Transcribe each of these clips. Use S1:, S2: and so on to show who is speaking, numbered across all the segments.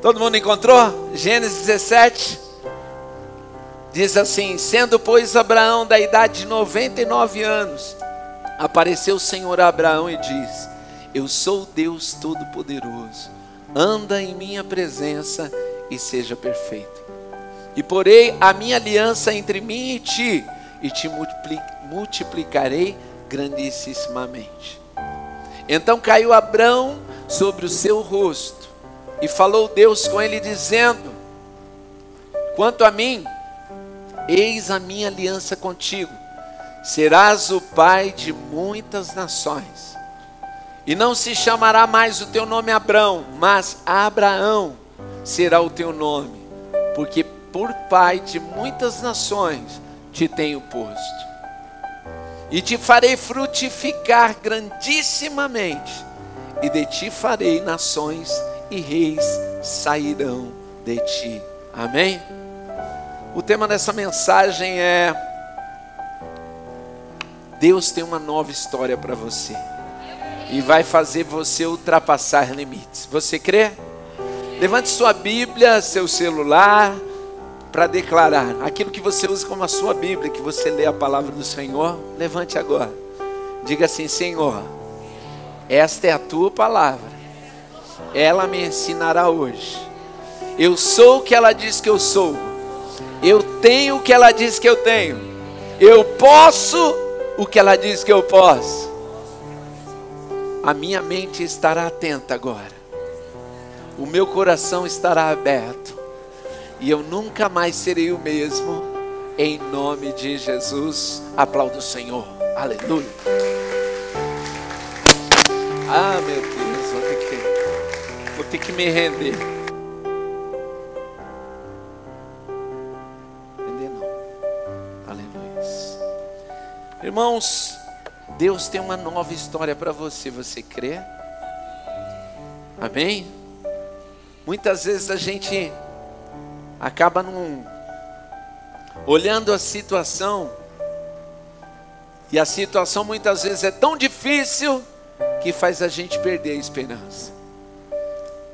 S1: Todo mundo encontrou? Gênesis 17. Diz assim: Sendo, pois, Abraão da idade de 99 anos, apareceu o Senhor a Abraão e diz: Eu sou Deus Todo-Poderoso, anda em minha presença e seja perfeito. E porei a minha aliança entre mim e ti, e te multiplicarei grandissimamente. Então caiu Abraão sobre o seu rosto, e falou Deus com ele, dizendo: Quanto a mim, eis a minha aliança contigo, serás o pai de muitas nações. E não se chamará mais o teu nome Abrão, mas Abraão será o teu nome, porque por pai de muitas nações te tenho posto. E te farei frutificar grandissimamente, e de ti farei nações e reis sairão de ti. Amém? O tema dessa mensagem é: Deus tem uma nova história para você e vai fazer você ultrapassar limites. Você crê? Levante sua Bíblia, seu celular, para declarar aquilo que você usa como a sua Bíblia, que você lê a palavra do Senhor. Levante agora. Diga assim: Senhor, esta é a tua palavra ela me ensinará hoje. Eu sou o que ela diz que eu sou. Eu tenho o que ela diz que eu tenho. Eu posso o que ela diz que eu posso. A minha mente estará atenta agora. O meu coração estará aberto. E eu nunca mais serei o mesmo. Em nome de Jesus. Aplauda o Senhor. Aleluia. Ah, meu Deus ter que me render. Render não. Aleluia. Irmãos, Deus tem uma nova história para você. Você crê? Amém? Muitas vezes a gente acaba num, olhando a situação, e a situação muitas vezes é tão difícil que faz a gente perder a esperança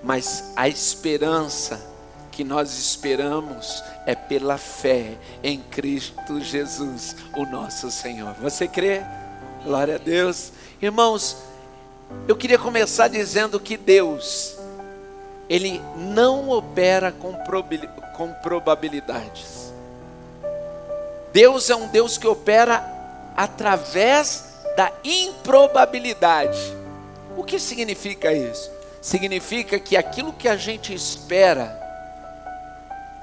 S1: mas a esperança que nós esperamos é pela fé em Cristo Jesus, o nosso Senhor. Você crê? Glória a Deus. Irmãos, eu queria começar dizendo que Deus, Ele não opera com, com probabilidades. Deus é um Deus que opera através da improbabilidade. O que significa isso? Significa que aquilo que a gente espera,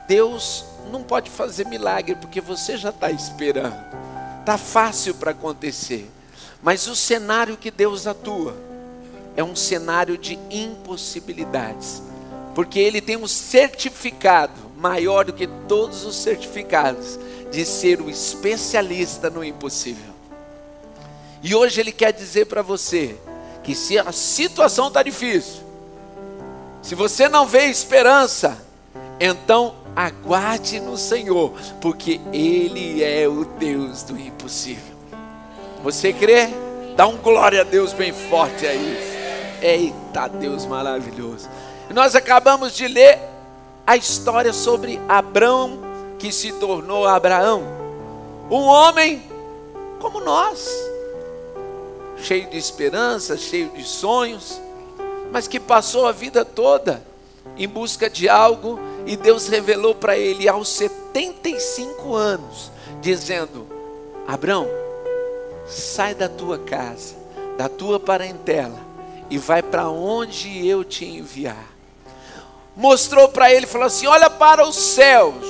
S1: Deus não pode fazer milagre, porque você já está esperando, está fácil para acontecer, mas o cenário que Deus atua é um cenário de impossibilidades, porque Ele tem um certificado maior do que todos os certificados de ser o especialista no impossível. E hoje Ele quer dizer para você que se a situação está difícil, se você não vê esperança, então aguarde no Senhor, porque Ele é o Deus do impossível. Você crê? Dá um glória a Deus bem forte aí. Eita Deus maravilhoso. Nós acabamos de ler a história sobre Abraão que se tornou Abraão. Um homem como nós, cheio de esperança, cheio de sonhos mas que passou a vida toda em busca de algo e Deus revelou para ele aos 75 anos, dizendo: Abraão, sai da tua casa, da tua parentela e vai para onde eu te enviar. Mostrou para ele, falou assim: Olha para os céus,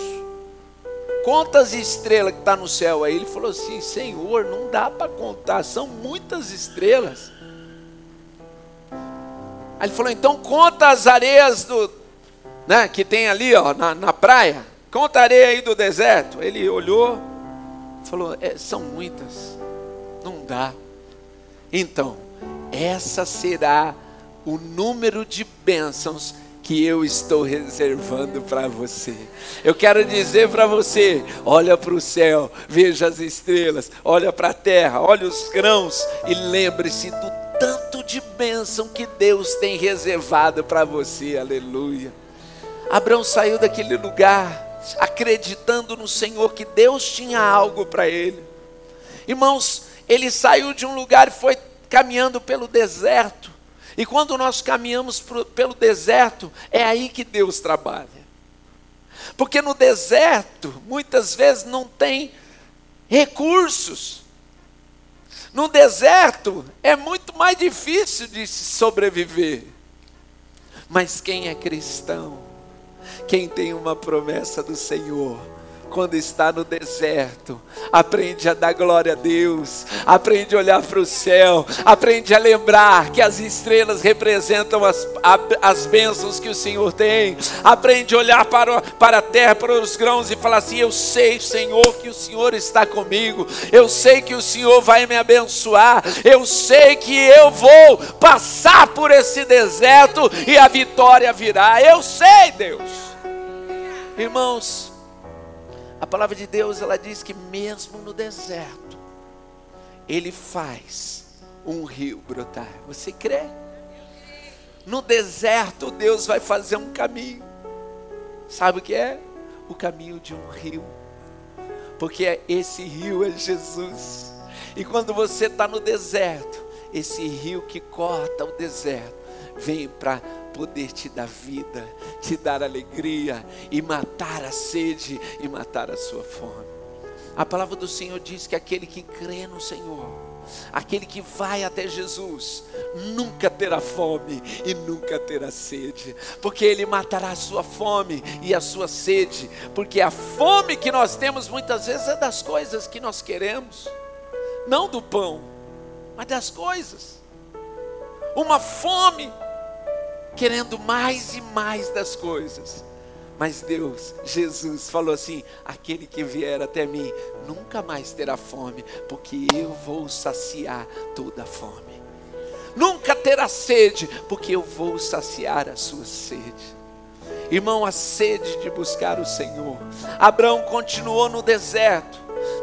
S1: quantas estrelas que está no céu aí? Ele falou assim: Senhor, não dá para contar, são muitas estrelas. Aí ele falou: então conta as areias do, né, que tem ali ó, na, na praia. Conta a areia aí do deserto. Ele olhou, falou: é, são muitas, não dá. Então, essa será o número de bênçãos que eu estou reservando para você. Eu quero dizer para você: olha para o céu, veja as estrelas, olha para a terra, olha os grãos e lembre-se do tanto de bênção que Deus tem reservado para você, aleluia. Abraão saiu daquele lugar acreditando no Senhor que Deus tinha algo para ele. Irmãos, ele saiu de um lugar e foi caminhando pelo deserto. E quando nós caminhamos pro, pelo deserto, é aí que Deus trabalha. Porque no deserto, muitas vezes não tem recursos. No deserto é muito mais difícil de sobreviver. Mas quem é cristão, quem tem uma promessa do Senhor, quando está no deserto, aprende a dar glória a Deus, aprende a olhar para o céu, aprende a lembrar que as estrelas representam as, as bênçãos que o Senhor tem, aprende a olhar para, para a terra, para os grãos e falar assim: Eu sei, Senhor, que o Senhor está comigo, eu sei que o Senhor vai me abençoar, eu sei que eu vou passar por esse deserto e a vitória virá, eu sei, Deus. Irmãos, a palavra de Deus, ela diz que mesmo no deserto, ele faz um rio brotar. Você crê? No deserto, Deus vai fazer um caminho. Sabe o que é? O caminho de um rio. Porque esse rio é Jesus. E quando você está no deserto, esse rio que corta o deserto, vem para poder te dar vida, te dar alegria e matar a sede e matar a sua fome. A palavra do Senhor diz que aquele que crê no Senhor, aquele que vai até Jesus, nunca terá fome e nunca terá sede, porque Ele matará a sua fome e a sua sede, porque a fome que nós temos muitas vezes é das coisas que nós queremos, não do pão, mas das coisas. Uma fome querendo mais e mais das coisas. Mas Deus, Jesus, falou assim: aquele que vier até mim nunca mais terá fome, porque eu vou saciar toda a fome. Nunca terá sede, porque eu vou saciar a sua sede. Irmão, a sede de buscar o Senhor. Abraão continuou no deserto.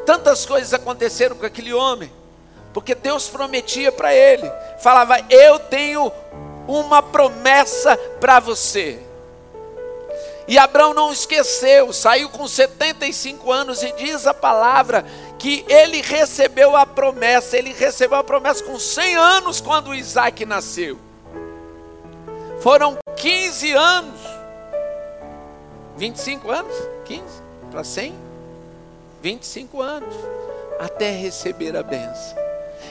S1: Tantas coisas aconteceram com aquele homem, porque Deus prometia para ele, falava: Eu tenho uma promessa para você. E Abraão não esqueceu, saiu com 75 anos e diz a palavra que ele recebeu a promessa, ele recebeu a promessa com 100 anos quando Isaac nasceu. Foram 15 anos. 25 anos? 15 para 100? 25 anos até receber a benção.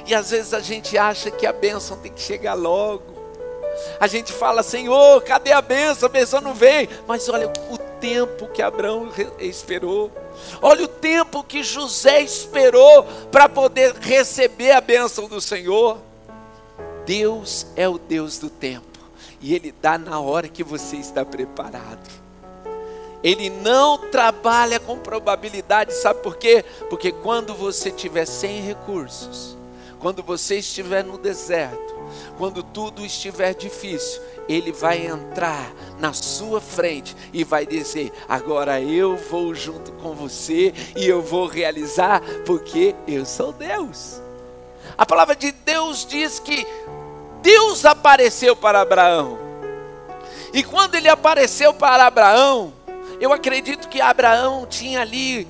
S1: E às vezes a gente acha que a bênção tem que chegar logo. A gente fala, Senhor, cadê a benção? A benção não vem. Mas olha o tempo que Abraão esperou. Olha o tempo que José esperou para poder receber a bênção do Senhor. Deus é o Deus do tempo. E Ele dá na hora que você está preparado. Ele não trabalha com probabilidade, sabe por quê? Porque quando você tiver sem recursos, quando você estiver no deserto, quando tudo estiver difícil, Ele vai entrar na sua frente e vai dizer: Agora eu vou junto com você e eu vou realizar, porque eu sou Deus. A palavra de Deus diz que Deus apareceu para Abraão. E quando ele apareceu para Abraão, eu acredito que Abraão tinha ali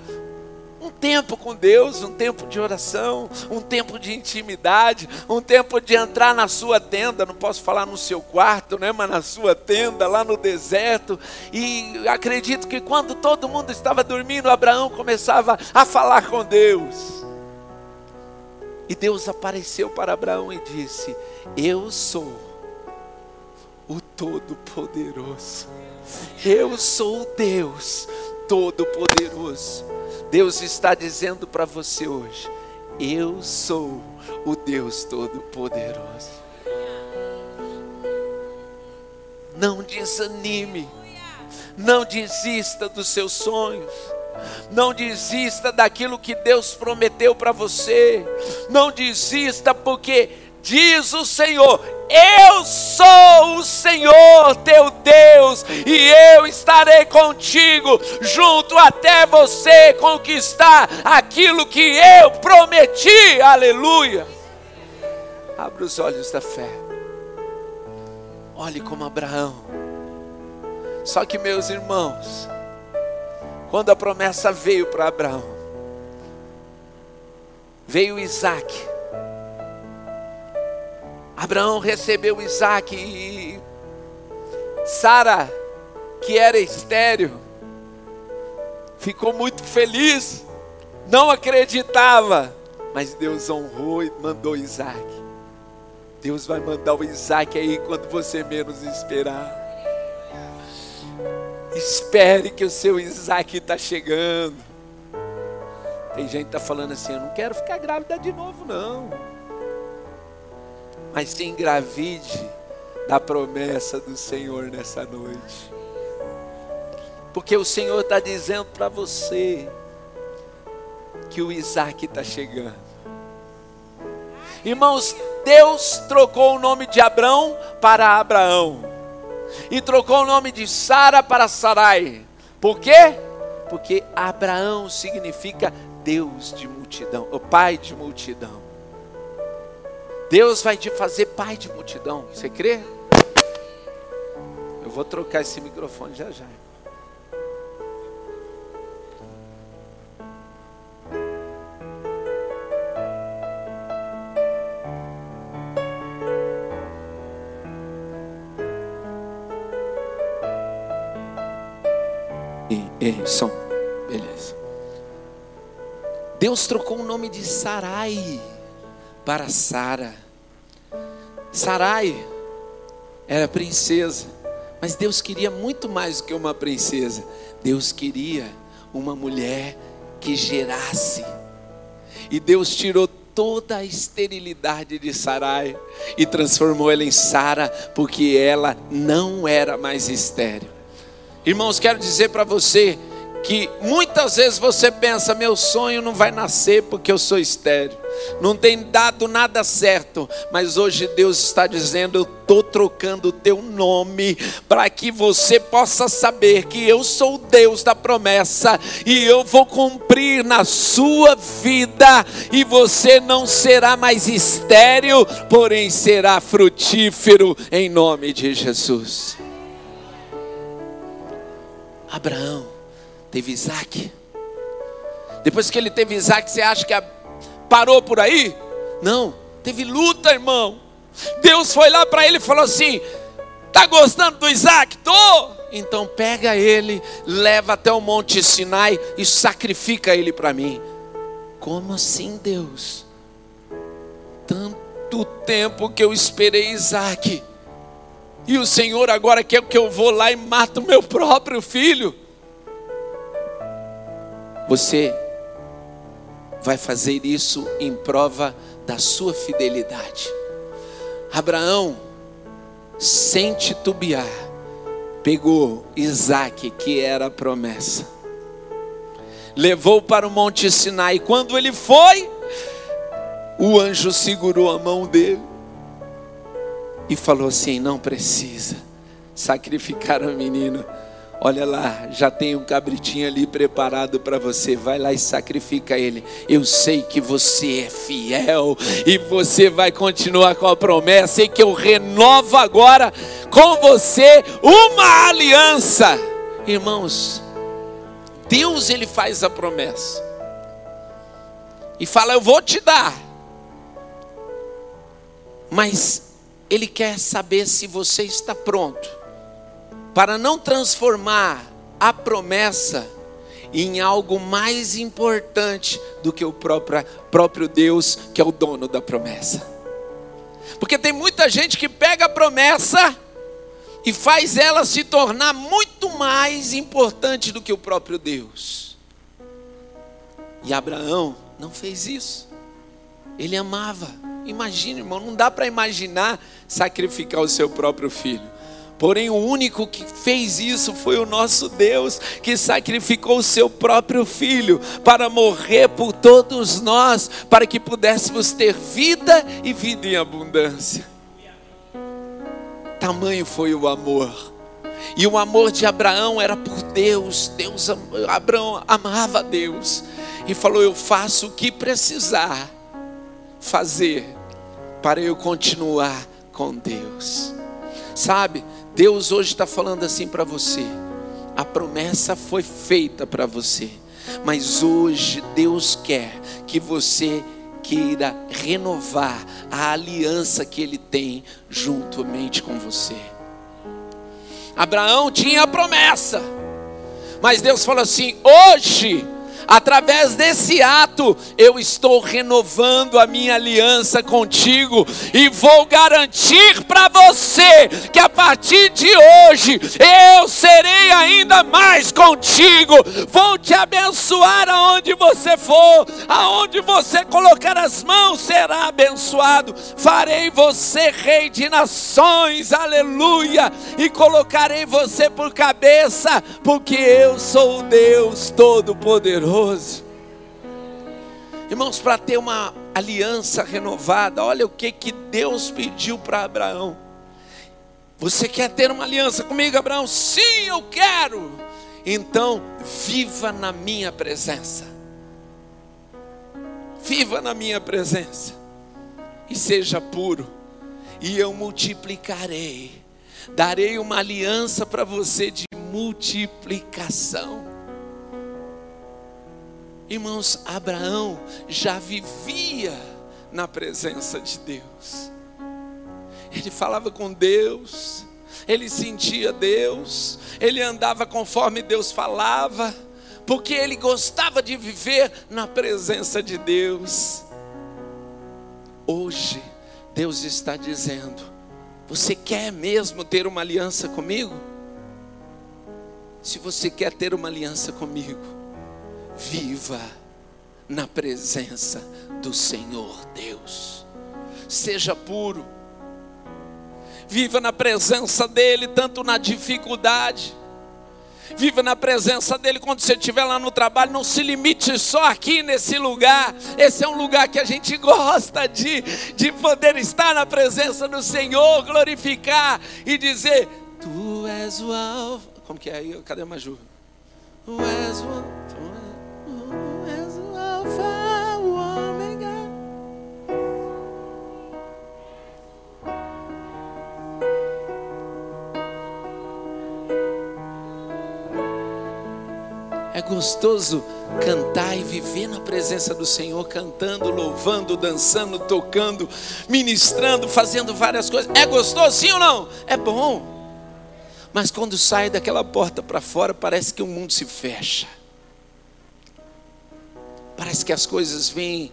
S1: um tempo com Deus, um tempo de oração, um tempo de intimidade, um tempo de entrar na sua tenda, não posso falar no seu quarto, né, mas na sua tenda, lá no deserto. E acredito que quando todo mundo estava dormindo, Abraão começava a falar com Deus. E Deus apareceu para Abraão e disse: Eu sou o Todo-Poderoso. Eu sou Deus Todo-Poderoso. Deus está dizendo para você hoje: Eu sou o Deus Todo-Poderoso. Não desanime, não desista dos seus sonhos. Não desista daquilo que Deus prometeu para você. Não desista, porque diz o Senhor: eu sou o Senhor teu Deus, e eu estarei contigo, junto até você conquistar aquilo que eu prometi. Aleluia. Abra os olhos da fé. Olhe como Abraão Só que, meus irmãos, quando a promessa veio para Abraão, veio Isaac. Abraão recebeu Isaac e Sara, que era estéreo, ficou muito feliz, não acreditava, mas Deus honrou e mandou Isaac. Deus vai mandar o Isaac aí quando você menos esperar. Espere que o seu Isaac está chegando. Tem gente que está falando assim: eu não quero ficar grávida de novo, não. Mas se engravide da promessa do Senhor nessa noite. Porque o Senhor está dizendo para você que o Isaac está chegando. Irmãos, Deus trocou o nome de Abrão para Abraão e trocou o nome de Sara para Sarai. Por quê? Porque Abraão significa Deus de multidão, o pai de multidão. Deus vai te fazer pai de multidão. Você crê? Eu vou trocar esse microfone já já. Ei, som. Beleza. Deus trocou o nome de Sarai para Sara. Sarai era princesa, mas Deus queria muito mais do que uma princesa. Deus queria uma mulher que gerasse. E Deus tirou toda a esterilidade de Sarai e transformou ela em Sara, porque ela não era mais estéril. Irmãos, quero dizer para você que muitas vezes você pensa: meu sonho não vai nascer porque eu sou estéreo, não tem dado nada certo, mas hoje Deus está dizendo: eu estou trocando o teu nome para que você possa saber que eu sou o Deus da promessa e eu vou cumprir na sua vida, e você não será mais estéreo, porém será frutífero em nome de Jesus. Abraão teve Isaac. Depois que ele teve Isaac, você acha que parou por aí? Não, teve luta, irmão. Deus foi lá para ele e falou assim: Tá gostando do Isaac? Tô. Então pega ele, leva até o Monte Sinai e sacrifica ele para mim. Como assim, Deus? Tanto tempo que eu esperei Isaac e o Senhor agora quer que eu vou lá e mato meu próprio filho. Você vai fazer isso em prova da sua fidelidade. Abraão, sem titubear, pegou Isaac, que era a promessa, levou para o Monte Sinai. Quando ele foi, o anjo segurou a mão dele e falou assim: não precisa sacrificar o menino. Olha lá, já tem um cabritinho ali preparado para você. Vai lá e sacrifica ele. Eu sei que você é fiel e você vai continuar com a promessa e que eu renovo agora com você uma aliança. Irmãos, Deus ele faz a promessa. E fala: "Eu vou te dar". Mas ele quer saber se você está pronto para não transformar a promessa em algo mais importante do que o próprio, próprio Deus, que é o dono da promessa. Porque tem muita gente que pega a promessa e faz ela se tornar muito mais importante do que o próprio Deus. E Abraão não fez isso. Ele amava. Imagina, irmão, não dá para imaginar sacrificar o seu próprio filho. Porém, o único que fez isso foi o nosso Deus, que sacrificou o seu próprio filho para morrer por todos nós, para que pudéssemos ter vida e vida em abundância. Tamanho foi o amor. E o amor de Abraão era por Deus. Deus Abraão amava Deus e falou: "Eu faço o que precisar fazer para eu continuar com Deus". Sabe? Deus hoje está falando assim para você. A promessa foi feita para você, mas hoje Deus quer que você queira renovar a aliança que Ele tem juntamente com você. Abraão tinha a promessa, mas Deus falou assim: hoje Através desse ato, eu estou renovando a minha aliança contigo e vou garantir para você que a partir de hoje eu serei ainda mais contigo. Vou te abençoar aonde você for, aonde você colocar as mãos será abençoado. Farei você rei de nações, aleluia, e colocarei você por cabeça, porque eu sou o Deus Todo-Poderoso poderoso. Irmãos, para ter uma aliança renovada, olha o que, que Deus pediu para Abraão. Você quer ter uma aliança comigo, Abraão? Sim, eu quero. Então, viva na minha presença. Viva na minha presença. E seja puro. E eu multiplicarei. Darei uma aliança para você de multiplicação. Irmãos, Abraão já vivia na presença de Deus. Ele falava com Deus, ele sentia Deus, ele andava conforme Deus falava, porque ele gostava de viver na presença de Deus. Hoje, Deus está dizendo: Você quer mesmo ter uma aliança comigo? Se você quer ter uma aliança comigo, Viva na presença do Senhor Deus. Seja puro. Viva na presença dEle, tanto na dificuldade. Viva na presença dEle quando você estiver lá no trabalho. Não se limite só aqui nesse lugar. Esse é um lugar que a gente gosta de, de poder estar na presença do Senhor, glorificar e dizer: Tu és o Alfa. Como que é aí? Cadê a Maju? Tu és o é gostoso cantar e viver na presença do Senhor, cantando, louvando, dançando, tocando, ministrando, fazendo várias coisas. É gostoso, sim ou não? É bom. Mas quando sai daquela porta para fora, parece que o mundo se fecha. Parece que as coisas vêm,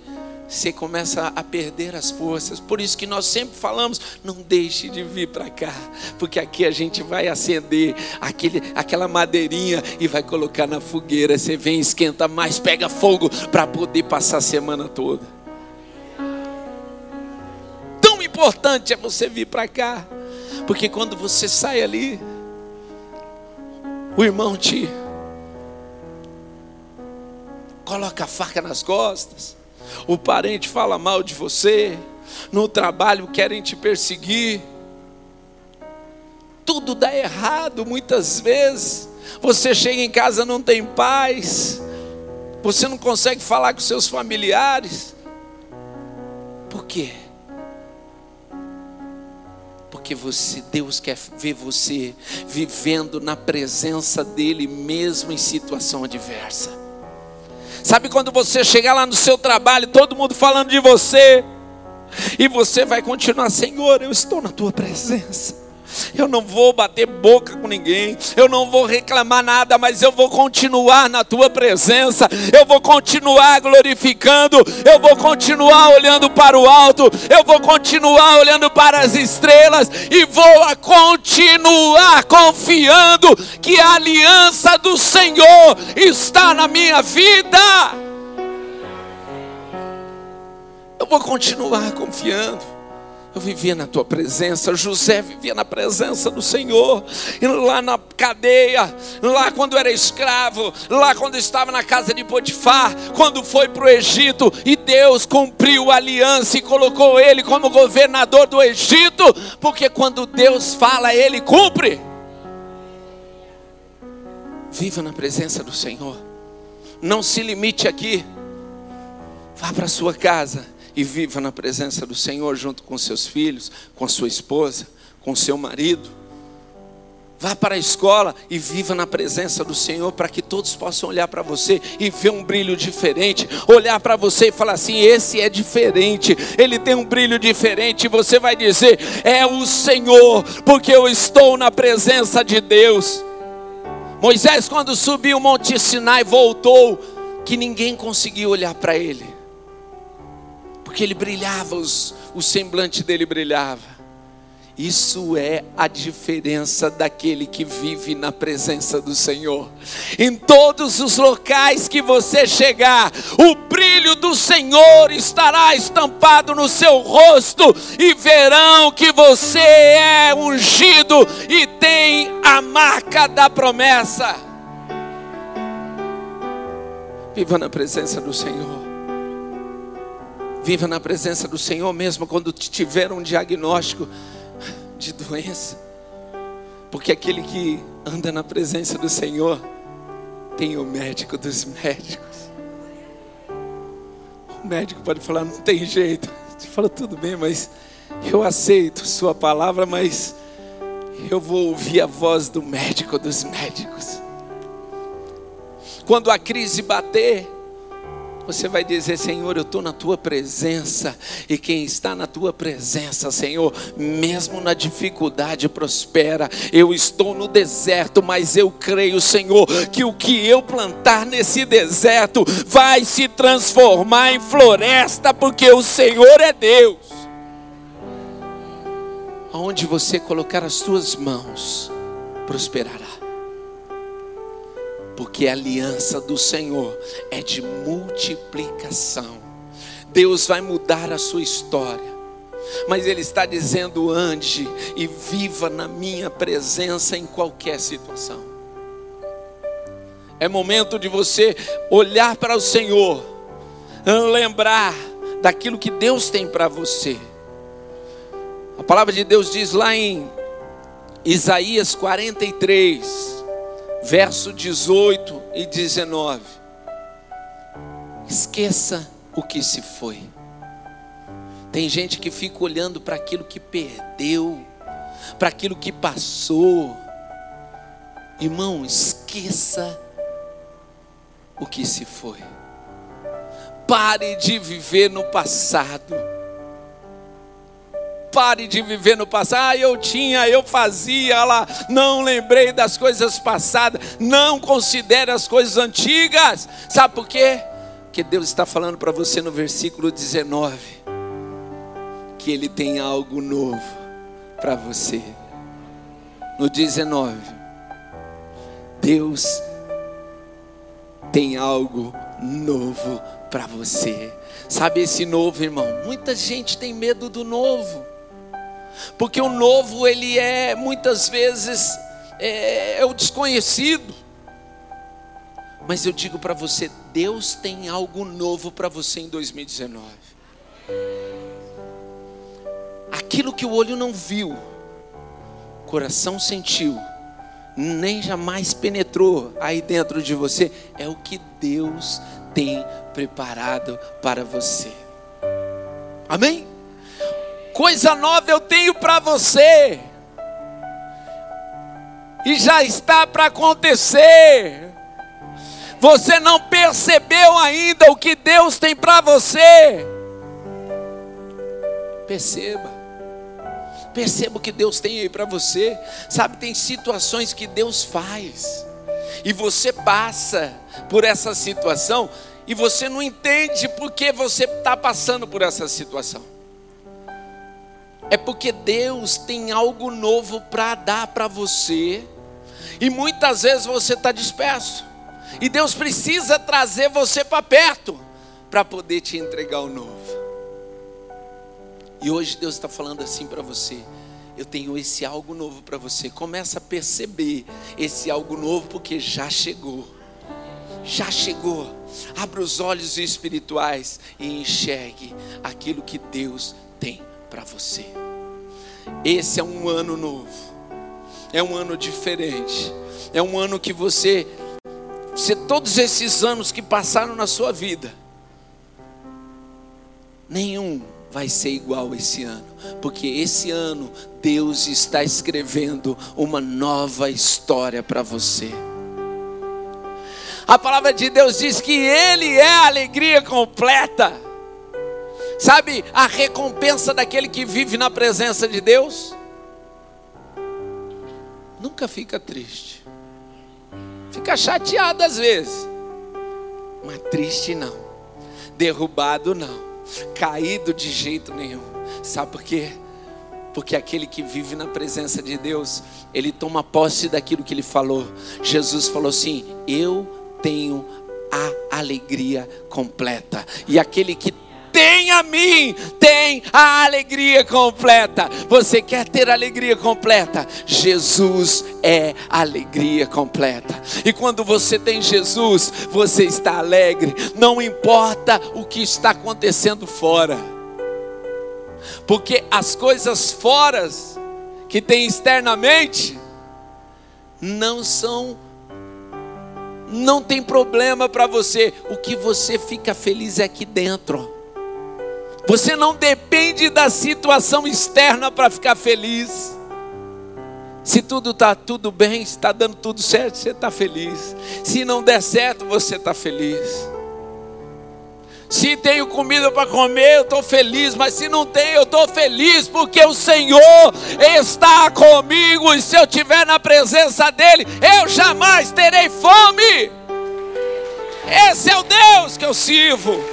S1: você começa a perder as forças. Por isso que nós sempre falamos: não deixe de vir para cá, porque aqui a gente vai acender aquele, aquela madeirinha e vai colocar na fogueira. Você vem, esquenta mais, pega fogo para poder passar a semana toda. Tão importante é você vir para cá, porque quando você sai ali, o irmão te coloca a faca nas costas, o parente fala mal de você, no trabalho querem te perseguir, tudo dá errado muitas vezes. Você chega em casa não tem paz, você não consegue falar com seus familiares. Por quê? Porque você, Deus quer ver você vivendo na presença dele mesmo em situação adversa. Sabe quando você chegar lá no seu trabalho, todo mundo falando de você, e você vai continuar, Senhor, eu estou na tua presença. Eu não vou bater boca com ninguém, eu não vou reclamar nada, mas eu vou continuar na tua presença, eu vou continuar glorificando, eu vou continuar olhando para o alto, eu vou continuar olhando para as estrelas e vou continuar confiando que a aliança do Senhor está na minha vida. Eu vou continuar confiando. Eu vivia na tua presença, José vivia na presença do Senhor, e lá na cadeia, lá quando era escravo, lá quando estava na casa de Potifar, quando foi para o Egito, e Deus cumpriu a aliança e colocou ele como governador do Egito, porque quando Deus fala, ele cumpre. Viva na presença do Senhor, não se limite aqui, vá para a sua casa e viva na presença do Senhor junto com seus filhos, com sua esposa, com seu marido. Vá para a escola e viva na presença do Senhor para que todos possam olhar para você e ver um brilho diferente. Olhar para você e falar assim: esse é diferente, ele tem um brilho diferente. E você vai dizer: é o Senhor, porque eu estou na presença de Deus. Moisés, quando subiu o Monte Sinai, voltou, que ninguém conseguiu olhar para ele, porque ele brilhava, os, o semblante dele brilhava. Isso é a diferença daquele que vive na presença do Senhor. Em todos os locais que você chegar, o brilho do Senhor estará estampado no seu rosto e verão que você é ungido e tem a marca da promessa. Viva na presença do Senhor. Viva na presença do Senhor mesmo quando tiver um diagnóstico de doença, porque aquele que anda na presença do Senhor tem o médico dos médicos. O médico pode falar: não tem jeito. Você fala: tudo bem, mas eu aceito Sua palavra, mas eu vou ouvir a voz do médico dos médicos. Quando a crise bater, você vai dizer, Senhor, eu estou na tua presença, e quem está na tua presença, Senhor, mesmo na dificuldade, prospera. Eu estou no deserto, mas eu creio, Senhor, que o que eu plantar nesse deserto vai se transformar em floresta, porque o Senhor é Deus. Aonde você colocar as tuas mãos, prosperará porque a aliança do Senhor é de multiplicação. Deus vai mudar a sua história. Mas Ele está dizendo: ande e viva na minha presença em qualquer situação. É momento de você olhar para o Senhor, lembrar daquilo que Deus tem para você. A palavra de Deus diz lá em Isaías 43, verso 18 e 19. Esqueça o que se foi. Tem gente que fica olhando para aquilo que perdeu, para aquilo que passou. Irmão, esqueça o que se foi. Pare de viver no passado. Pare de viver no passado. Ah, eu tinha, eu fazia lá. Não lembrei das coisas passadas. Não considere as coisas antigas. Sabe por quê? Que Deus está falando para você no versículo 19 que Ele tem algo novo para você. No 19, Deus tem algo novo para você. Sabe esse novo, irmão? Muita gente tem medo do novo. Porque o novo, ele é muitas vezes é, é o desconhecido. Mas eu digo para você, Deus tem algo novo para você em 2019. Aquilo que o olho não viu, coração sentiu, nem jamais penetrou aí dentro de você, é o que Deus tem preparado para você. Amém? Coisa nova eu tenho para você. E já está para acontecer. Você não percebeu ainda o que Deus tem para você. Perceba. Perceba o que Deus tem aí para você. Sabe, tem situações que Deus faz. E você passa por essa situação e você não entende por que você está passando por essa situação é porque Deus tem algo novo para dar para você, e muitas vezes você está disperso, e Deus precisa trazer você para perto, para poder te entregar o novo. E hoje Deus está falando assim para você: eu tenho esse algo novo para você. Começa a perceber esse algo novo, porque já chegou. Já chegou. Abra os olhos espirituais e enxergue aquilo que Deus tem para você. Esse é um ano novo, é um ano diferente, é um ano que você, se todos esses anos que passaram na sua vida, nenhum vai ser igual esse ano, porque esse ano Deus está escrevendo uma nova história para você. A palavra de Deus diz que Ele é a alegria completa. Sabe a recompensa daquele que vive na presença de Deus? Nunca fica triste. Fica chateado às vezes, mas triste não. Derrubado não. Caído de jeito nenhum. Sabe por quê? Porque aquele que vive na presença de Deus, ele toma posse daquilo que ele falou. Jesus falou assim: Eu tenho a alegria completa. E aquele que tem a mim, tem a alegria completa. Você quer ter alegria completa? Jesus é alegria completa. E quando você tem Jesus, você está alegre, não importa o que está acontecendo fora. Porque as coisas fora que tem externamente não são não tem problema para você. O que você fica feliz é aqui dentro. Você não depende da situação externa para ficar feliz. Se tudo está tudo bem, se está dando tudo certo, você está feliz. Se não der certo, você está feliz. Se tenho comida para comer, eu estou feliz. Mas se não tenho, eu estou feliz porque o Senhor está comigo. E se eu estiver na presença dEle, eu jamais terei fome. Esse é o Deus que eu sirvo.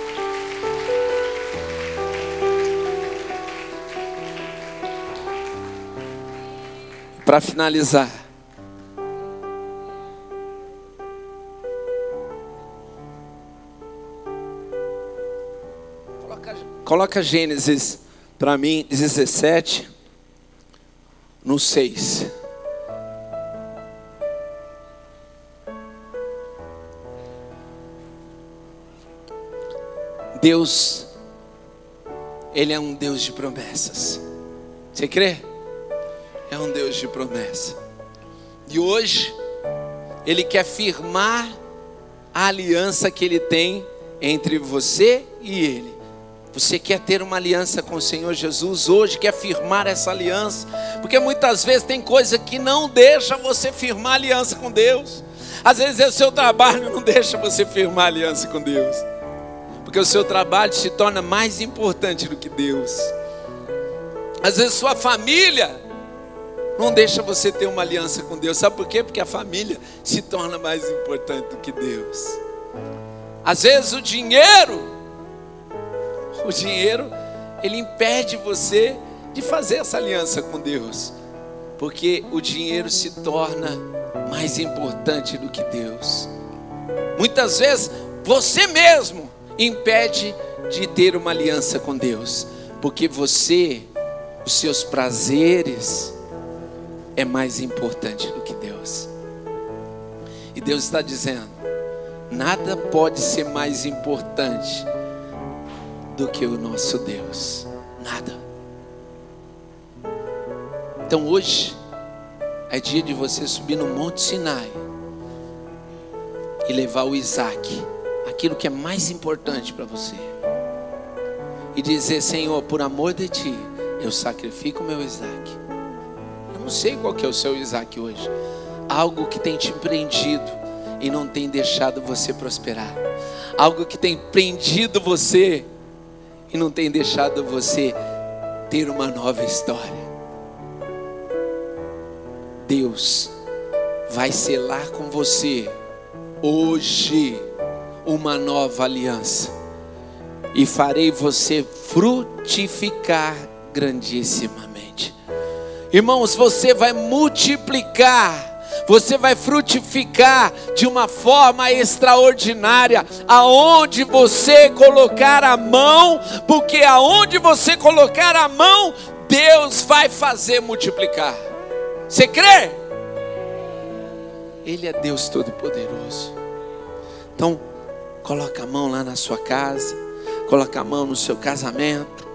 S1: Para finalizar, coloca, coloca Gênesis para mim 17 no 6. Deus, Ele é um Deus de promessas. Você crê? É um Deus de promessa. E hoje, Ele quer firmar a aliança que Ele tem entre você e Ele. Você quer ter uma aliança com o Senhor Jesus hoje, quer firmar essa aliança, porque muitas vezes tem coisa que não deixa você firmar aliança com Deus. Às vezes é o seu trabalho não deixa você firmar aliança com Deus, porque o seu trabalho se torna mais importante do que Deus. Às vezes sua família não deixa você ter uma aliança com Deus. Sabe por quê? Porque a família se torna mais importante do que Deus. Às vezes o dinheiro, o dinheiro, ele impede você de fazer essa aliança com Deus. Porque o dinheiro se torna mais importante do que Deus. Muitas vezes você mesmo impede de ter uma aliança com Deus, porque você, os seus prazeres, é mais importante do que Deus. E Deus está dizendo: nada pode ser mais importante do que o nosso Deus. Nada. Então hoje é dia de você subir no Monte Sinai e levar o Isaac, aquilo que é mais importante para você, e dizer: Senhor, por amor de Ti, eu sacrifico o meu Isaac não sei qual que é o seu Isaac hoje. Algo que tem te prendido e não tem deixado você prosperar. Algo que tem prendido você e não tem deixado você ter uma nova história. Deus vai selar com você hoje uma nova aliança e farei você frutificar grandíssima. Irmãos, você vai multiplicar você vai frutificar de uma forma extraordinária, aonde você colocar a mão, porque aonde você colocar a mão, Deus vai fazer multiplicar. Você crê? Ele é Deus Todo-Poderoso. Então, coloca a mão lá na sua casa, coloca a mão no seu casamento,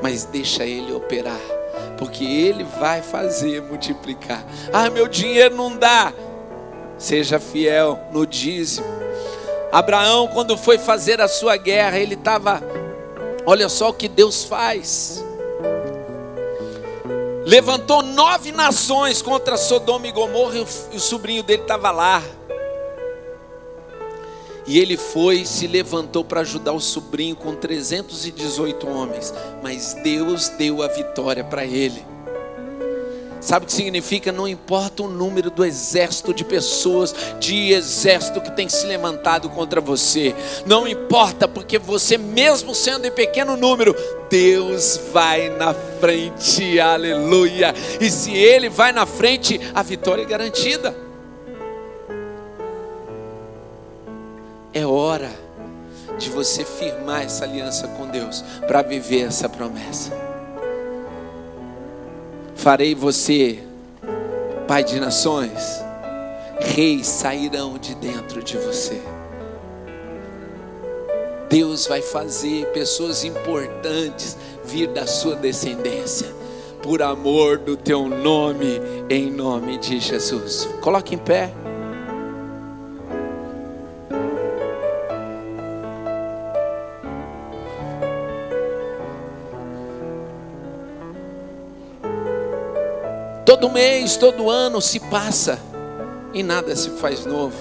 S1: mas deixa Ele operar porque Ele vai fazer multiplicar. Ah, meu dinheiro não dá. Seja fiel no dízimo. Abraão, quando foi fazer a sua guerra, ele estava Olha só o que Deus faz. Levantou nove nações contra Sodoma e Gomorra e o, sobrinho dele estava lá. E ele foi, se levantou para ajudar o sobrinho com 318 homens, mas Deus deu a vitória para ele. Sabe o que significa? Não importa o número do exército de pessoas, de exército que tem se levantado contra você. Não importa, porque você, mesmo sendo em pequeno número, Deus vai na frente, aleluia. E se Ele vai na frente, a vitória é garantida. É hora de você firmar essa aliança com Deus para viver essa promessa farei você pai de nações, reis sairão de dentro de você. Deus vai fazer pessoas importantes vir da sua descendência, por amor do teu nome, em nome de Jesus. Coloque em pé. Todo mês, todo ano se passa e nada se faz novo.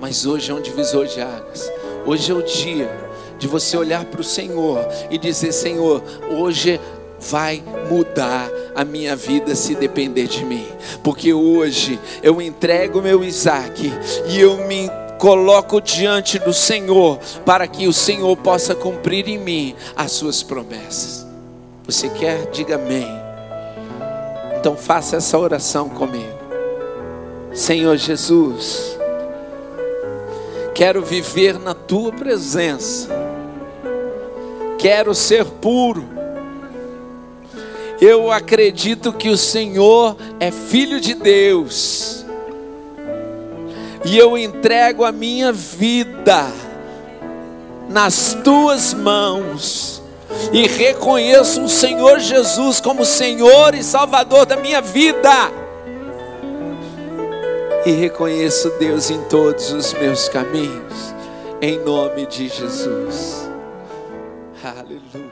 S1: Mas hoje é um divisor de águas. Hoje é o dia de você olhar para o Senhor e dizer: Senhor, hoje vai mudar a minha vida se depender de mim. Porque hoje eu entrego meu Isaac e eu me coloco diante do Senhor para que o Senhor possa cumprir em mim as suas promessas. Você quer? Diga amém. Então faça essa oração comigo. Senhor Jesus, quero viver na tua presença. Quero ser puro. Eu acredito que o Senhor é filho de Deus. E eu entrego a minha vida nas tuas mãos e reconheço o Senhor Jesus como Senhor e Salvador da minha vida. E reconheço Deus em todos os meus caminhos, em nome de Jesus. Aleluia.